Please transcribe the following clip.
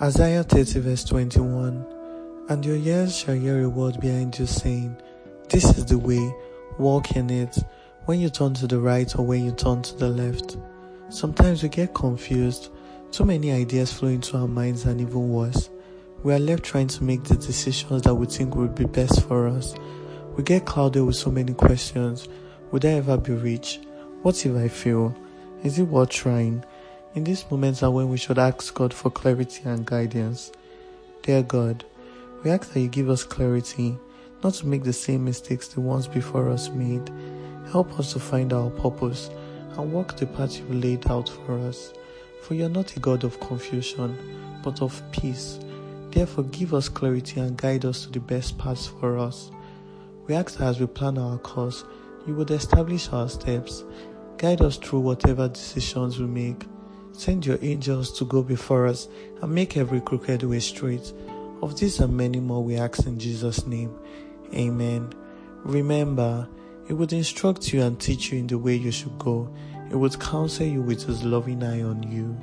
Isaiah 30, verse 21 And your ears shall hear a word behind you saying, This is the way, walk in it, when you turn to the right or when you turn to the left. Sometimes we get confused, too many ideas flow into our minds, and even worse, we are left trying to make the decisions that we think would be best for us. We get clouded with so many questions Would I ever be rich? What if I fail? Is it worth trying? In these moments are when we should ask God for clarity and guidance. Dear God, we ask that you give us clarity, not to make the same mistakes the ones before us made. Help us to find our purpose and walk the path you've laid out for us. For you are not a God of confusion, but of peace. Therefore, give us clarity and guide us to the best paths for us. We ask that as we plan our course, you would establish our steps, guide us through whatever decisions we make Send your angels to go before us and make every crooked way straight. Of these and many more we ask in Jesus' name. Amen. Remember, it would instruct you and teach you in the way you should go. It would counsel you with his loving eye on you.